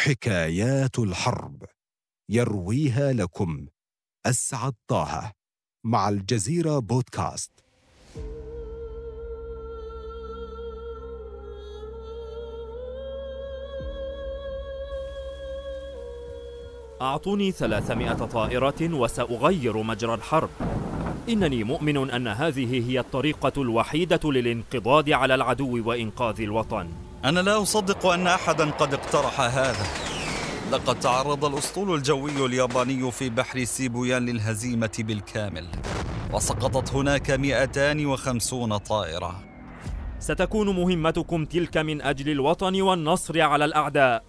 حكايات الحرب يرويها لكم. أسعد طه مع الجزيرة بودكاست. أعطوني ثلاثمائة طائرة وسأغير مجرى الحرب. إنني مؤمن أن هذه هي الطريقة الوحيدة للانقضاض على العدو وإنقاذ الوطن. أنا لا أصدق أن أحدا قد اقترح هذا. لقد تعرض الأسطول الجوي الياباني في بحر سيبويان للهزيمة بالكامل وسقطت هناك 250 طائرة. ستكون مهمتكم تلك من أجل الوطن والنصر على الأعداء.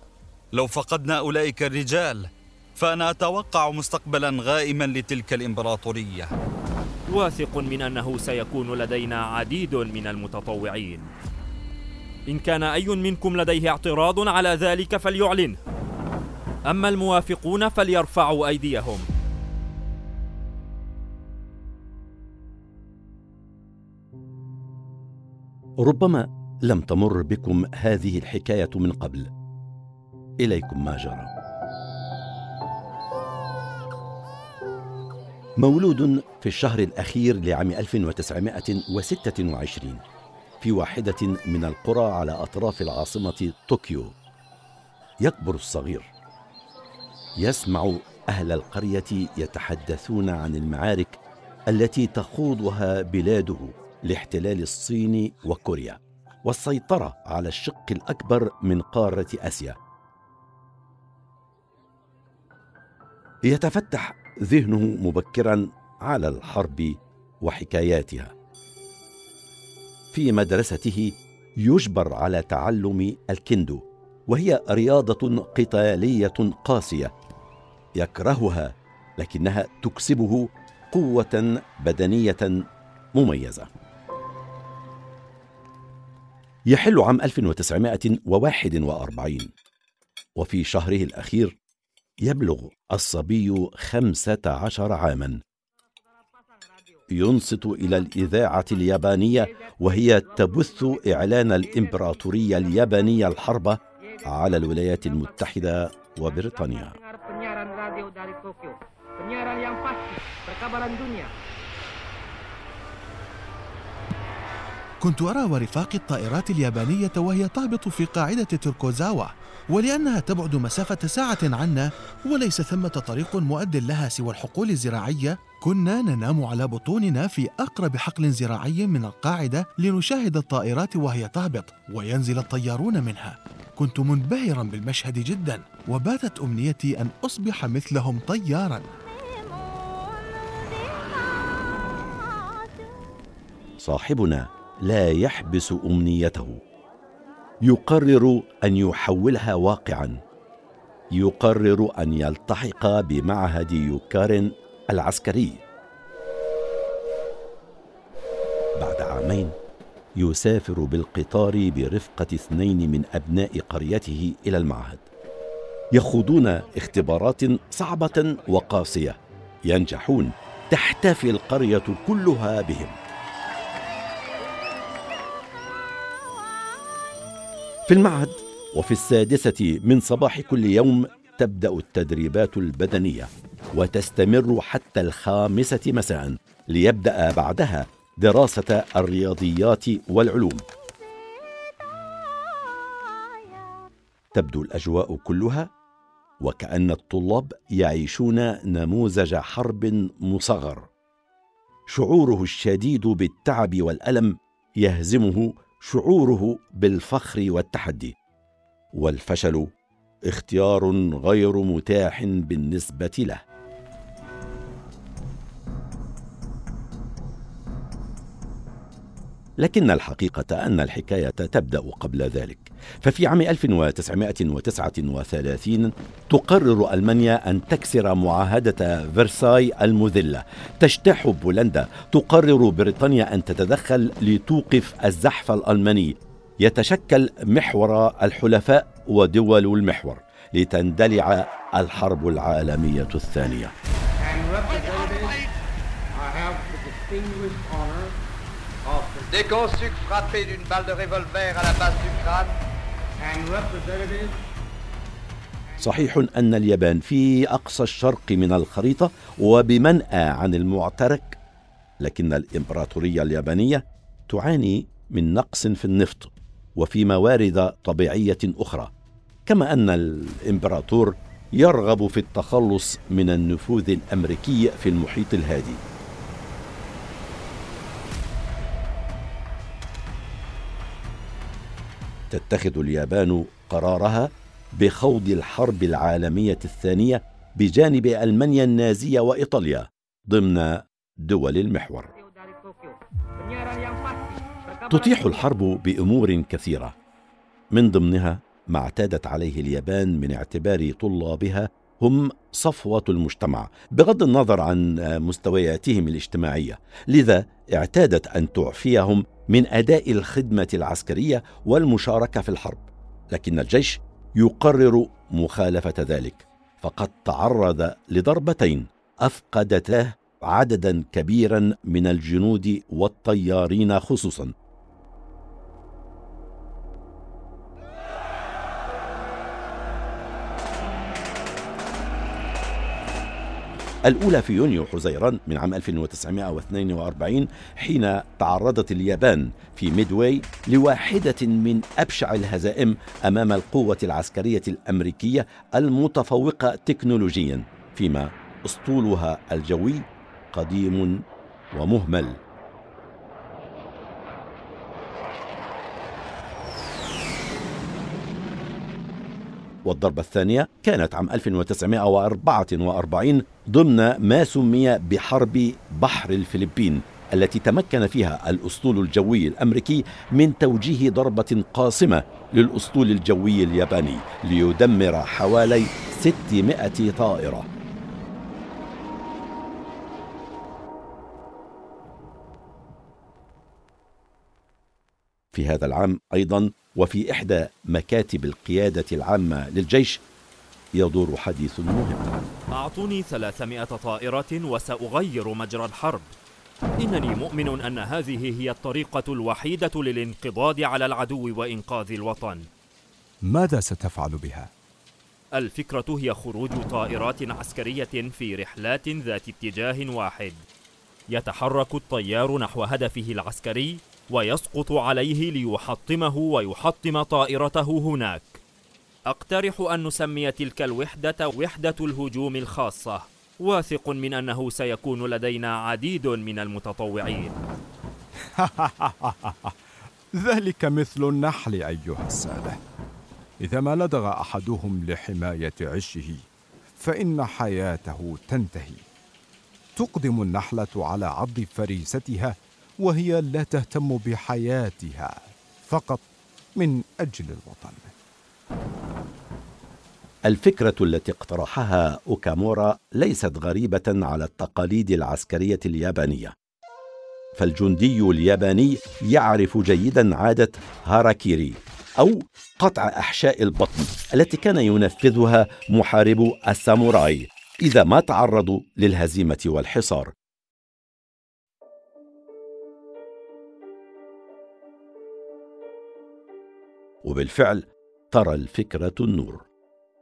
لو فقدنا أولئك الرجال فأنا أتوقع مستقبلا غائما لتلك الإمبراطورية. واثق من أنه سيكون لدينا عديد من المتطوعين. إن كان أي منكم لديه اعتراض على ذلك فليعلن. أما الموافقون فليرفعوا أيديهم. ربما لم تمر بكم هذه الحكاية من قبل. إليكم ما جرى. مولود في الشهر الأخير لعام 1926 في واحدة من القرى على أطراف العاصمة طوكيو. يكبر الصغير. يسمع أهل القرية يتحدثون عن المعارك التي تخوضها بلاده لاحتلال الصين وكوريا والسيطرة على الشق الأكبر من قارة آسيا. يتفتح ذهنه مبكرا على الحرب وحكاياتها. في مدرسته يجبر على تعلم الكندو وهي رياضة قتالية قاسية. يكرهها لكنها تكسبه قوة بدنية مميزة. يحل عام 1941 وفي شهره الأخير يبلغ الصبي خمسة عشر عاما. ينصت إلى الإذاعة اليابانية وهي تبث إعلان الإمبراطورية اليابانية الحرب على الولايات المتحدة وبريطانيا. كنت أرى ورفاق الطائرات اليابانية وهي تهبط في قاعدة تركوزاوا ولأنها تبعد مسافة ساعة عنا وليس ثمة طريق مؤد لها سوى الحقول الزراعية كنا ننام على بطوننا في أقرب حقل زراعي من القاعدة لنشاهد الطائرات وهي تهبط وينزل الطيارون منها. كنت منبهرا بالمشهد جدا وباتت أمنيتي أن أصبح مثلهم طيارا. صاحبنا لا يحبس أمنيته. يقرر أن يحولها واقعا. يقرر أن يلتحق بمعهد يوكارن العسكري. بعد عامين يسافر بالقطار برفقة اثنين من أبناء قريته إلى المعهد. يخوضون اختبارات صعبة وقاسية ينجحون تحتفي القرية كلها بهم. في المعهد وفي السادسة من صباح كل يوم تبدأ التدريبات البدنية. وتستمر حتى الخامسة مساء ليبدأ بعدها دراسة الرياضيات والعلوم. تبدو الأجواء كلها وكأن الطلاب يعيشون نموذج حرب مصغر. شعوره الشديد بالتعب والألم يهزمه شعوره بالفخر والتحدي. والفشل اختيار غير متاح بالنسبة له. لكن الحقيقة أن الحكاية تبدأ قبل ذلك. ففي عام 1939 تقرر ألمانيا أن تكسر معاهدة فرساي المذلة. تجتاح بولندا تقرر بريطانيا أن تتدخل لتوقف الزحف الألماني. يتشكل محور الحلفاء ودول المحور لتندلع الحرب العالمية الثانية. Dès qu'on sut frapper d'une balle de revolver à la base du crâne, صحيح أن اليابان في أقصى الشرق من الخريطة وبمنأى عن المعترك لكن الإمبراطورية اليابانية تعاني من نقص في النفط وفي موارد طبيعية أخرى كما أن الإمبراطور يرغب في التخلص من النفوذ الأمريكي في المحيط الهادي. تتخذ اليابان قرارها بخوض الحرب العالمية الثانية بجانب ألمانيا النازية وإيطاليا ضمن دول المحور. تتيح الحرب بأمور كثيرة. من ضمنها ما اعتادت عليه اليابان من اعتبار طلابها هم صفوة المجتمع بغض النظر عن مستوياتهم الاجتماعية. لذا اعتادت أن تعفيهم من أداء الخدمة العسكرية والمشاركة في الحرب لكن الجيش يقرر مخالفة ذلك. فقد تعرض لضربتين افقدتاه عددا كبيرا من الجنود والطيارين خصوصا. الأولى في يونيو حزيران من عام 1942 حين تعرضت اليابان في ميدواي لواحدة من أبشع الهزائم أمام القوة العسكرية الأمريكية المتفوقة تكنولوجيا فيما أسطولها الجوي قديم ومهمل. والضربة الثانية كانت عام 1944 ضمن ما سمي بحرب بحر الفلبين التي تمكن فيها الأسطول الجوي الأمريكي من توجيه ضربة قاصمة للأسطول الجوي الياباني ليدمر حوالي 600 طائرة. في هذا العام أيضا وفي إحدى مكاتب القيادة العامة للجيش يدور حديث مهم. أعطوني ثلاثمائة طائرة وسأغير مجرى الحرب. إنني مؤمن أن هذه هي الطريقة الوحيدة للانقضاض على العدو وإنقاذ الوطن. ماذا ستفعل بها؟ الفكرة هي خروج طائرات عسكرية في رحلات ذات اتجاه واحد. يتحرك الطيار نحو هدفه العسكري ويسقط عليه ليحطمه ويحطم طائرته هناك. أقترح أن نسمي تلك الوحدة وحدة الهجوم الخاصة. واثق من أنه سيكون لدينا عديد من المتطوعين. ذلك مثل النحل أيها السادة. إذا ما لدغ أحدهم لحماية عشه فإن حياته تنتهي. تقدم النحلة على عض فريستها وهي لا تهتم بحياتها فقط من أجل الوطن. الفكرة التي اقترحها أوكامورا ليست غريبة على التقاليد العسكرية اليابانية. فالجندي الياباني يعرف جيدا عادة هاراكيري أو قطع أحشاء البطن التي كان ينفذها محاربو الساموراي إذا ما تعرضوا للهزيمة والحصار. وبالفعل ترى الفكرة النور.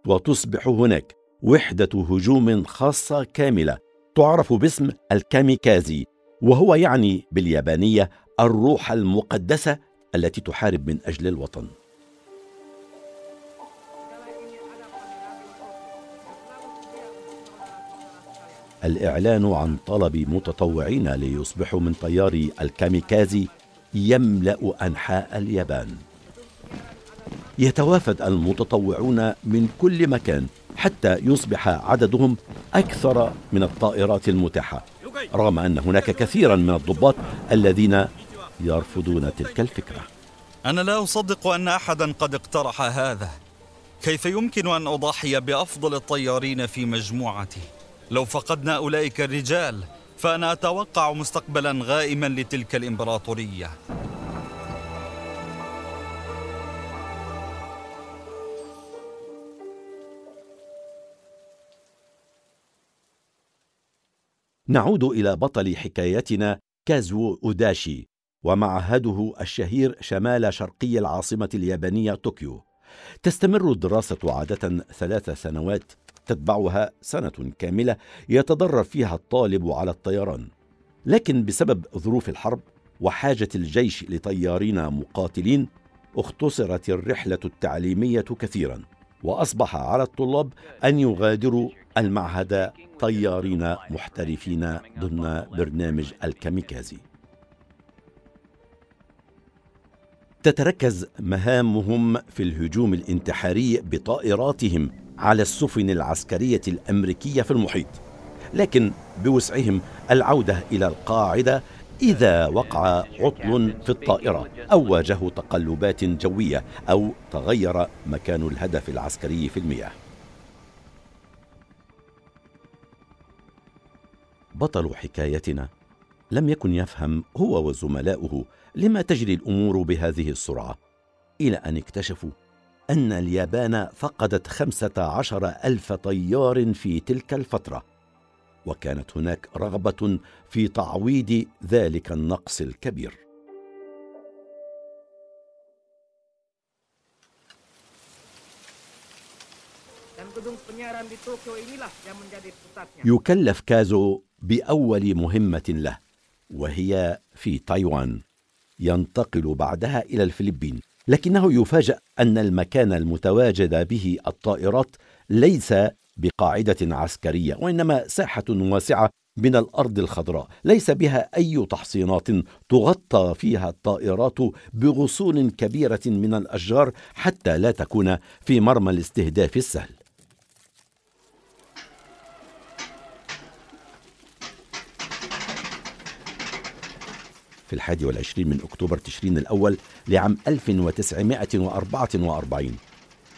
وتصبح هناك وحدة هجوم خاصة كاملة تعرف باسم الكاميكازي وهو يعني باليابانية الروح المقدسة التي تحارب من أجل الوطن. الإعلان عن طلب متطوعين ليصبحوا من طيار الكاميكازي يملأ أنحاء اليابان. يتوافد المتطوعون من كل مكان حتى يصبح عددهم أكثر من الطائرات المتاحة رغم أن هناك كثيرا من الضباط الذين يرفضون تلك الفكرة. أنا لا أصدق أن احدا قد اقترح هذا. كيف يمكن أن أضحي بأفضل الطيارين في مجموعتي؟ لو فقدنا أولئك الرجال فأنا أتوقع مستقبلا غائما لتلك الإمبراطورية. نعود إلى بطل حكايتنا كازو أوداشي ومعهده الشهير شمال شرقي العاصمة اليابانية طوكيو. تستمر الدراسة عادة ثلاث سنوات تتبعها سنة كاملة يتدرب فيها الطالب على الطيران. لكن بسبب ظروف الحرب وحاجة الجيش لطيارين مقاتلين اختصرت الرحلة التعليمية كثيرا وأصبح على الطلاب أن يغادروا المعهد طيارين محترفين ضمن برنامج الكاميكازي. تتركز مهامهم في الهجوم الانتحاري بطائراتهم على السفن العسكرية الأمريكية في المحيط لكن بوسعهم العودة إلى القاعدة إذا وقع عطل في الطائرة أو واجهوا تقلبات جوية أو تغير مكان الهدف العسكري في المياه. بطل حكايتنا. لم يكن يفهم هو وزملاؤه لما تجري الأمور بهذه السرعة إلى أن اكتشفوا أن اليابان فقدت خمسة عشر ألف طيار في تلك الفترة وكانت هناك رغبة في تعويض ذلك النقص الكبير. يكلف كازو بأول مهمة له وهي في تايوان ينتقل بعدها إلى الفلبين. لكنه يفاجأ أن المكان المتواجد به الطائرات ليس بقاعدة عسكرية وإنما ساحة واسعة من الأرض الخضراء. ليس بها أي تحصينات تغطى فيها الطائرات بغصون كبيرة من الأشجار حتى لا تكون في مرمى الاستهداف السهل. في الحادي والعشرين من أكتوبر تشرين الأول لعام 1944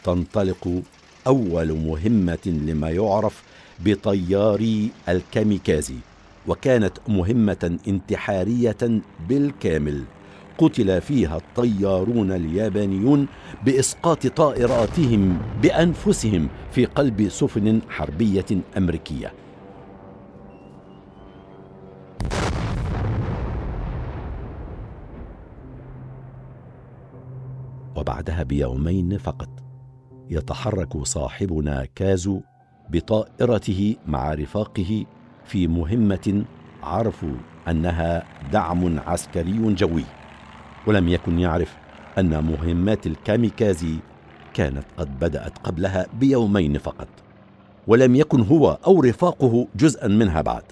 تنطلق أول مهمة لما يعرف بطياري الكاميكازي وكانت مهمة انتحارية بالكامل. قتل فيها الطيارون اليابانيون بإسقاط طائراتهم بأنفسهم في قلب سفن حربية أمريكية. وبعدها بيومين فقط. يتحرك صاحبنا كازو بطائرته مع رفاقه في مهمة عرفوا أنها دعم عسكري جوي. ولم يكن يعرف أن مهمات الكاميكازي كانت قد بدأت قبلها بيومين فقط. ولم يكن هو أو رفاقه جزءا منها بعد.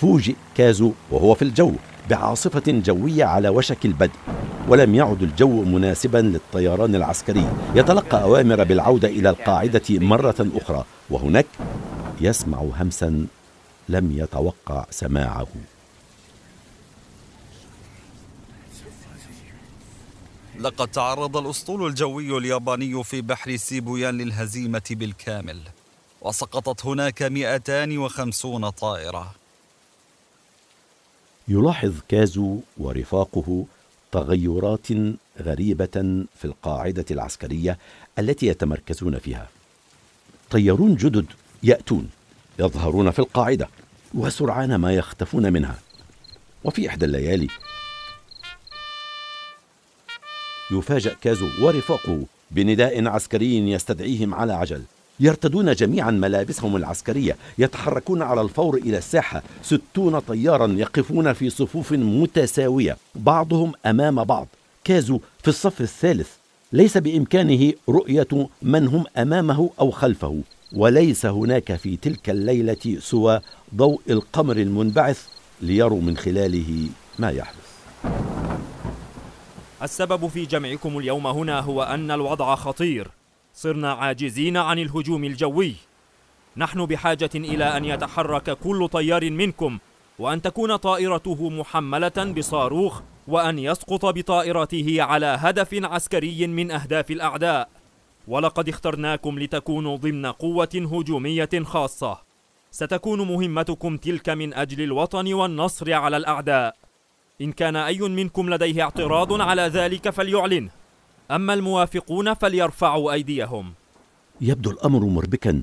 فوجئ كازو وهو في الجو بعاصفة جوية على وشك البدء ولم يعد الجو مناسبا للطيران العسكري. يتلقى أوامر بالعودة إلى القاعدة مرة أخرى وهناك يسمع همسا لم يتوقع سماعه. لقد تعرض الأسطول الجوي الياباني في بحر سيبويان للهزيمة بالكامل وسقطت هناك 250 طائرة. يلاحظ كازو ورفاقه تغيرات غريبة في القاعدة العسكرية التي يتمركزون فيها. طيارون جدد يأتون يظهرون في القاعدة وسرعان ما يختفون منها. وفي إحدى الليالي يفاجأ كازو ورفاقه بنداء عسكري يستدعيهم على عجل. يرتدون جميعا ملابسهم العسكرية يتحركون على الفور إلى الساحة ستون طيارا يقفون في صفوف متساوية. بعضهم أمام بعض. كازو في الصف الثالث. ليس بإمكانه رؤية من هم أمامه أو خلفه. وليس هناك في تلك الليلة سوى ضوء القمر المنبعث ليروا من خلاله ما يحدث. السبب في جمعكم اليوم هنا هو أن الوضع خطير. صرنا عاجزين عن الهجوم الجوي. نحن بحاجة إلى أن يتحرك كل طيار منكم وأن تكون طائرته محملة بصاروخ وأن يسقط بطائرته على هدف عسكري من أهداف الأعداء. ولقد اخترناكم لتكونوا ضمن قوة هجومية خاصة. ستكون مهمتكم تلك من أجل الوطن والنصر على الأعداء. إن كان أي منكم لديه اعتراض على ذلك فليعلنه أما الموافقون فليرفعوا أيديهم. يبدو الأمر مربكا.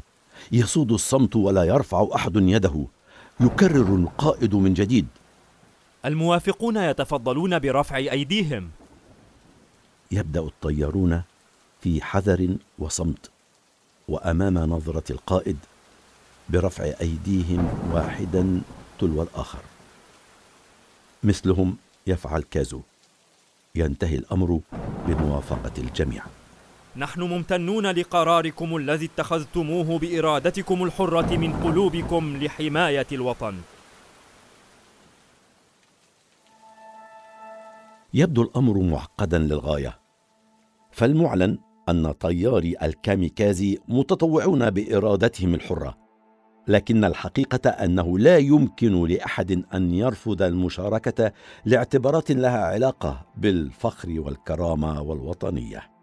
يسود الصمت ولا يرفع أحد يده. يكرر القائد من جديد. الموافقون يتفضلون برفع أيديهم. يبدأ الطيارون في حذر وصمت. وأمام نظرة القائد برفع أيديهم واحدا تلو الآخر. مثلهم يفعل كازو. ينتهي الأمر بموافقة الجميع. نحن ممتنون لقراركم الذي اتخذتموه بإرادتكم الحرة من قلوبكم لحماية الوطن. يبدو الأمر معقدا للغاية. فالمعلن أن طياري الكاميكازي متطوعون بإرادتهم الحرة. لكن الحقيقة أنه لا يمكن لأحد أن يرفض المشاركة لاعتبارات لها علاقة بالفخر والكرامة والوطنية.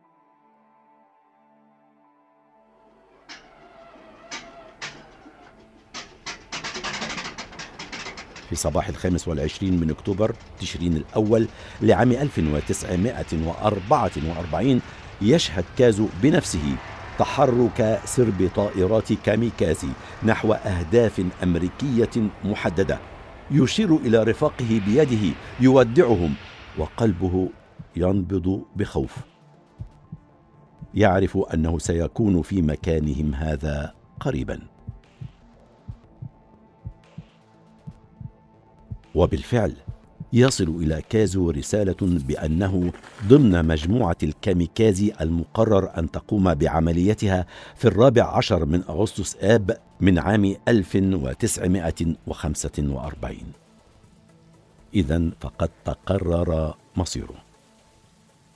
في صباح الخامس والعشرين من أكتوبر تشرين الأول لعام 1944 يشهد كازو بنفسه تحرك سرب طائرات كاميكازي نحو أهداف أمريكية محددة. يشير إلى رفاقه بيده يودعهم وقلبه ينبض بخوف. يعرف أنه سيكون في مكانهم هذا قريباً. وبالفعل يصل إلى كازو رسالة بأنه ضمن مجموعة الكاميكازي المقرر أن تقوم بعمليتها في الرابع عشر من أغسطس آب من عام 1945 إذا فقد تقرر مصيره.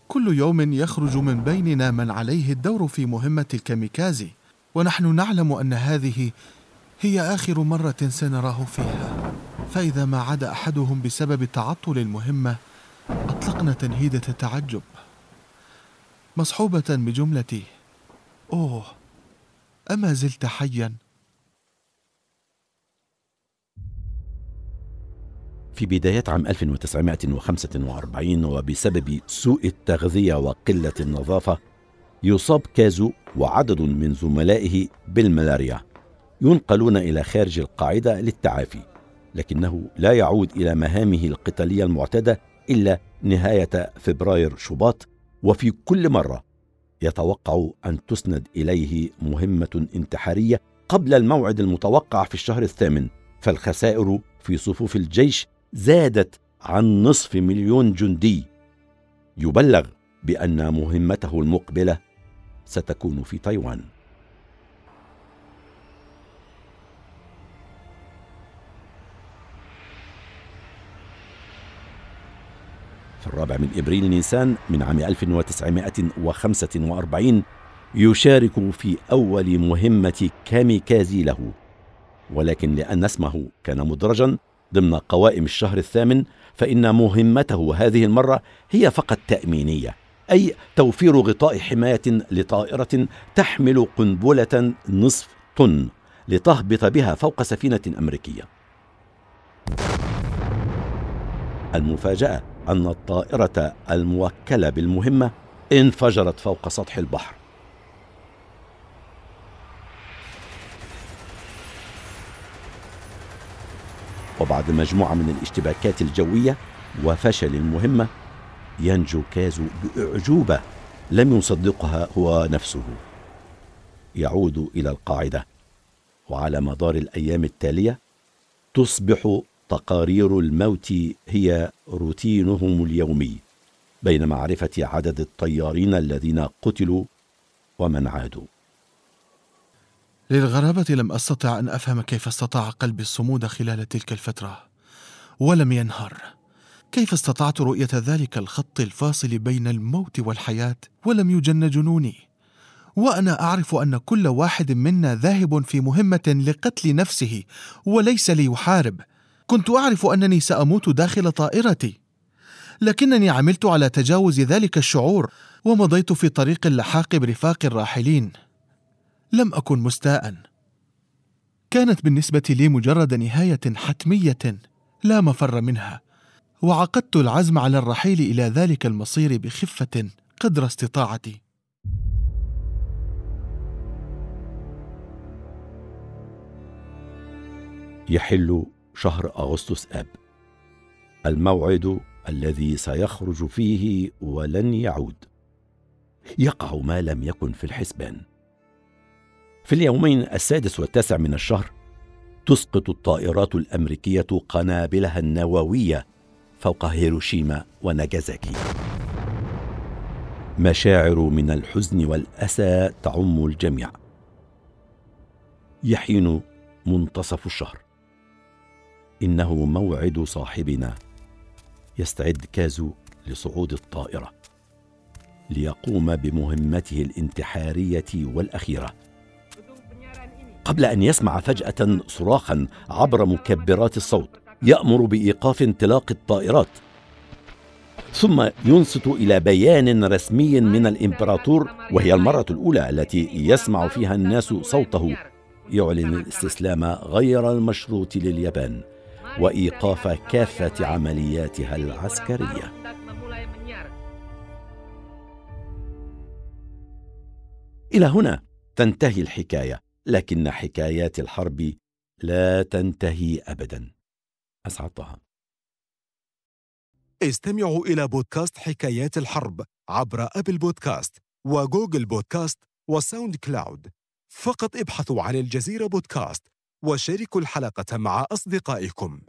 كل يوم يخرج من بيننا من عليه الدور في مهمة الكاميكازي ونحن نعلم أن هذه هي آخر مرة سنراه فيها. فإذا ما عاد أحدهم بسبب تعطل المهمة أطلقنا تنهيدة تعجب مصحوبة بجملة أوه أما زلت حيا؟ في بداية عام 1945 وبسبب سوء التغذية وقلة النظافة يصاب كازو وعدد من زملائه بالملاريا ينقلون إلى خارج القاعدة للتعافي. لكنه لا يعود إلى مهامه القتالية المعتادة إلا نهاية فبراير شباط وفي كل مرة يتوقع أن تسند إليه مهمة انتحارية قبل الموعد المتوقع في الشهر الثامن. فالخسائر في صفوف الجيش زادت عن نصف مليون جندي. يبلغ بأن مهمته المقبلة ستكون في تايوان. في الرابع من إبريل نيسان من عام 1945 يشارك في أول مهمة كاميكازي له. ولكن لأن اسمه كان مدرجا ضمن قوائم الشهر الثامن فإن مهمته هذه المرة هي فقط تأمينية أي توفير غطاء حماية لطائرة تحمل قنبلة نصف طن لتهبط بها فوق سفينة أمريكية. المفاجأة أن الطائرة الموكلة بالمهمة انفجرت فوق سطح البحر. وبعد مجموعة من الاشتباكات الجوية وفشل المهمة ينجو كازو بأعجوبة لم يصدقها هو نفسه. يعود إلى القاعدة وعلى مدار الأيام التالية تصبح تقارير الموت هي روتينهم اليومي بين معرفة عدد الطيارين الذين قتلوا ومن عادوا. للغرابة لم أستطع أن أفهم كيف استطاع قلبي الصمود خلال تلك الفترة ولم ينهر. كيف استطعت رؤية ذلك الخط الفاصل بين الموت والحياة ولم يجن جنوني وأنا أعرف أن كل واحد منا ذاهب في مهمة لقتل نفسه وليس ليحارب. كنت أعرف أنني سأموت داخل طائرتي. لكنني عملت على تجاوز ذلك الشعور ومضيت في طريق اللحاق برفاق الراحلين. لم أكن مستاء. كانت بالنسبة لي مجرد نهاية حتمية لا مفر منها. وعقدت العزم على الرحيل إلى ذلك المصير بخفة قدر استطاعتي. يحل شهر أغسطس آب. الموعد الذي سيخرج فيه ولن يعود. يقع ما لم يكن في الحسبان. في اليومين السادس والتاسع من الشهر تسقط الطائرات الأمريكية قنابلها النووية فوق هيروشيما وناجازاكي. مشاعر من الحزن والأسى تعم الجميع. يحين منتصف الشهر. إنه موعد صاحبنا. يستعد كازو لصعود الطائرة ليقوم بمهمته الانتحارية والأخيرة. قبل أن يسمع فجأة صراخا عبر مكبرات الصوت يأمر بإيقاف انطلاق الطائرات ثم ينصت إلى بيان رسمي من الإمبراطور وهي المرة الأولى التي يسمع فيها الناس صوته. يعلن الاستسلام غير المشروط لليابان. وإيقاف كافة عملياتها العسكرية. إلى هنا تنتهي الحكاية لكن حكايات الحرب لا تنتهي ابدا. أسعد طه. استمعوا إلى بودكاست حكايات الحرب عبر أبل بودكاست وجوجل بودكاست وساوند كلاود. فقط ابحثوا عن الجزيرة بودكاست وشاركوا الحلقة مع أصدقائكم.